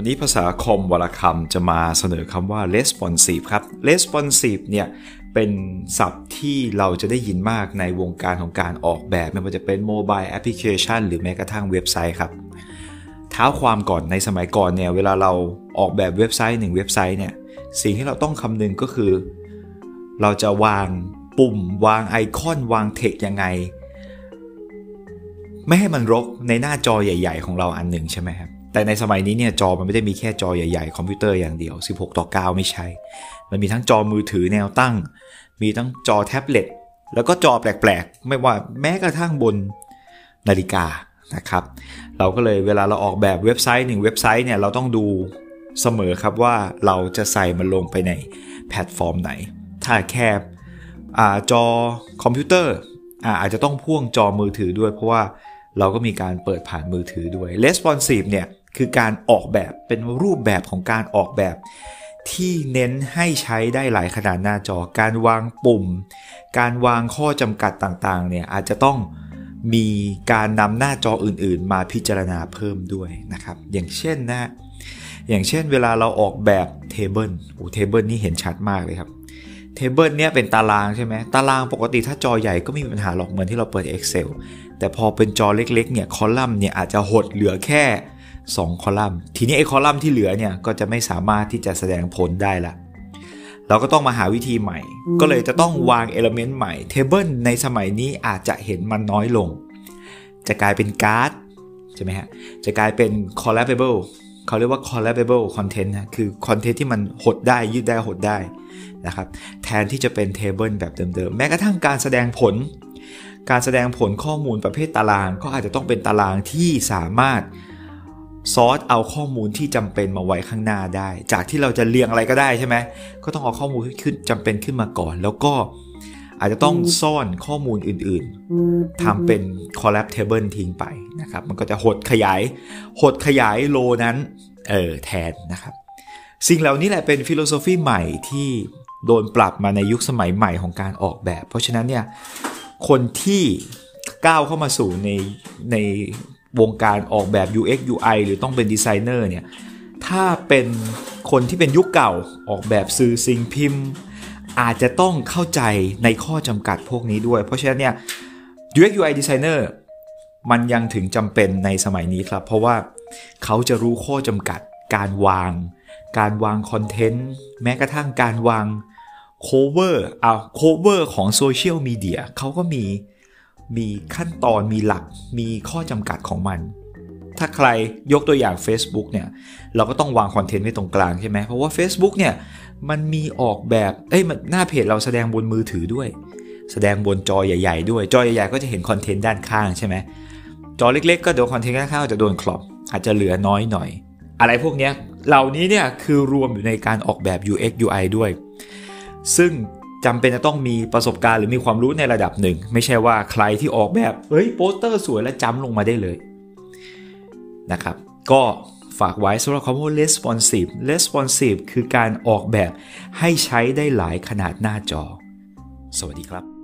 วันนี้ภาษาคอมวันละคำจะมาเสนอคำว่า responsive ครับ responsive เนี่ยเป็นศัพท์ที่เราจะได้ยินมากในวงการของการออกแบบ ไม่ว่าจะเป็น mobile application หรือแม้กระทั่งเว็บไซต์ครับ เท้าความก่อนในสมัยก่อนเนี่ยเวลาเราออกแบบเว็บไซต์หนึ่งเว็บไซต์เนี่ยสิ่งที่เราต้องคำนึงก็คือ เราจะวางปุ่ม วางไอคอน วางเทคยังไง ไม่ให้มันรกในหน้าจอใหญ่ ๆ ของเราอันหนึ่งใช่ไหมครับ แต่ในสมัยนี้เนี่ยจอมันไม่ได้มีแค่จอใหญ่ๆ คอมพิวเตอร์อย่างเดียว 16 ต่อ 9 ไม่ใช่ มันมีทั้งจอมือถือแนวตั้ง มีทั้งจอแท็บเล็ต แล้วก็จอแปลกๆ ไม่ว่าแม้กระทั่งบนนาฬิกานะครับ เราก็เลยเวลาเราออกแบบเว็บไซต์หนึ่งเว็บไซต์เนี่ยเราต้องดูเสมอครับว่าเราจะใส่มันลงไปในแพลตฟอร์มไหน ถ้าแค่จอคอมพิวเตอร์อาจจะต้องพ่วงจอมือถือด้วยเพราะว่าเราก็มีการเปิดผ่านมือถือด้วย responsive เนี่ย คือการออกแบบเป็นรูปแบบของการออกแบบ ที่เน้นให้ใช้ได้หลายขนาดหน้าจอ การวางปุ่ม การวางข้อจำกัดต่างๆ เนี่ยอาจจะต้องมีการนำหน้าจออื่นๆ มาพิจารณาเพิ่มด้วยนะครับ อย่างเช่นนะอย่างเช่นเวลาเราออกแบบ table โอ้ table นี่เห็นชัดมากเลยครับtable เนี่ยเป็นตารางใช่ไหมตารางปกติถ้าจอใหญ่ก็ไม่มีปัญหาหรอกเหมือนที่เราเปิด Excel แต่พอเป็นจอเล็กๆเนี่ยคอลัมน์เนี่ยอาจจะหดเหลือแค่ 2 คอลัมน์ ทีนี้ไอ้คอลัมน์ที่เหลือเนี่ยก็จะไม่สามารถที่จะแสดงผลได้ละ เราก็ต้องมาหาวิธีใหม่ ก็เลยจะต้องวาง element ใหม่ table ในสมัยนี้อาจจะเห็นมันน้อยลง จะกลายเป็น card ใช่ไหมฮะ จะกลายเป็น collapsible เขาเรียกว่า collapsible content นะคือคอนเทนต์ที่มันหดได้ยืดได้หดได้นะครับแทนที่จะเป็นเทเบิลแบบเดิมๆ แม้กระทั่งการแสดงผล การแสดงผลข้อมูลประเภทตาราง ก็อาจจะต้องเป็นตารางที่สามารถ ซอสเอาข้อมูลที่จำเป็นมาไว้ข้างหน้าได้ จากที่เราจะเรียงอะไรก็ได้ใช่ไหมก็ต้องเอาข้อมูลที่ขึ้นจำเป็นขึ้นมาก่อน แล้วก็อาจจะต้องซ่อนข้อมูลอื่นๆทำเป็น collab table ทิ้งไปนะครับ มันก็จะหดขยาย หดขยายโลนั้น เออแทนนะครับ สิ่งเหล่านี้แหละเป็น philosophy ใหม่ที่โดนปรับมาในยุคสมัยใหม่ของการออกแบบ เพราะฉะนั้นเนี่ย คนที่ก้าวเข้ามาสู่ในใน วงการออกแบบ UX UI หรือต้องเป็นดีไซเนอร์เนี่ย ถ้าเป็นคนที่เป็นยุคเก่าออกแบบสื่อสิ่งพิมพ์ อาจจะต้องเข้าใจในข้อจำกัดพวกนี้ด้วย เพราะฉะนั้นเนี่ย UX UI designer มันยังถึงจำเป็นในสมัยนี้ครับ เพราะว่าเขาจะรู้ข้อจำกัดการวาง การวางคอนเทนต์ แม้กระทั่งการวาง cover เอา cover ของโซเชียลมีเดียเขาก็มี มีขั้นตอนมีหลักมีข้อจำกัดของมัน ถ้าใครยกตัวอย่าง Facebook เนี่ยเราก็ต้องวางคอนเทนต์ไว้ตรงกลางใช่ไหมเพราะว่า Facebook เนี่ยมันมีออกแบบเอ้ยหน้าเพจเราแสดงบนมือถือด้วย แสดงบนจอใหญ่ ๆ ด้วยจอใหญ่ๆก็จะเห็นคอนเทนต์ด้านข้างใช่ไหมจอเล็กๆ ก็เดี๋ยวคอนเทนต์ด้านข้างจะโดนครอบอาจจะเหลือน้อยหน่อย อะไรพวกนี้เหล่านี้เนี่ยคือรวมอยู่ในการออกแบบ UX UI ด้วย ซึ่ง จำเป็นจะต้องมีประสบการณ์หรือมีความรู้ในระดับหนึ่ง ไม่ใช่ว่าใครที่ออกแบบเฮ้ยโปสเตอร์สวยแล้วจำลงมาได้เลยนะครับ ก็ฝากไว้สำหรับคำว่า responsive responsive คือการออกแบบให้ใช้ได้หลายขนาดหน้าจอ สวัสดีครับ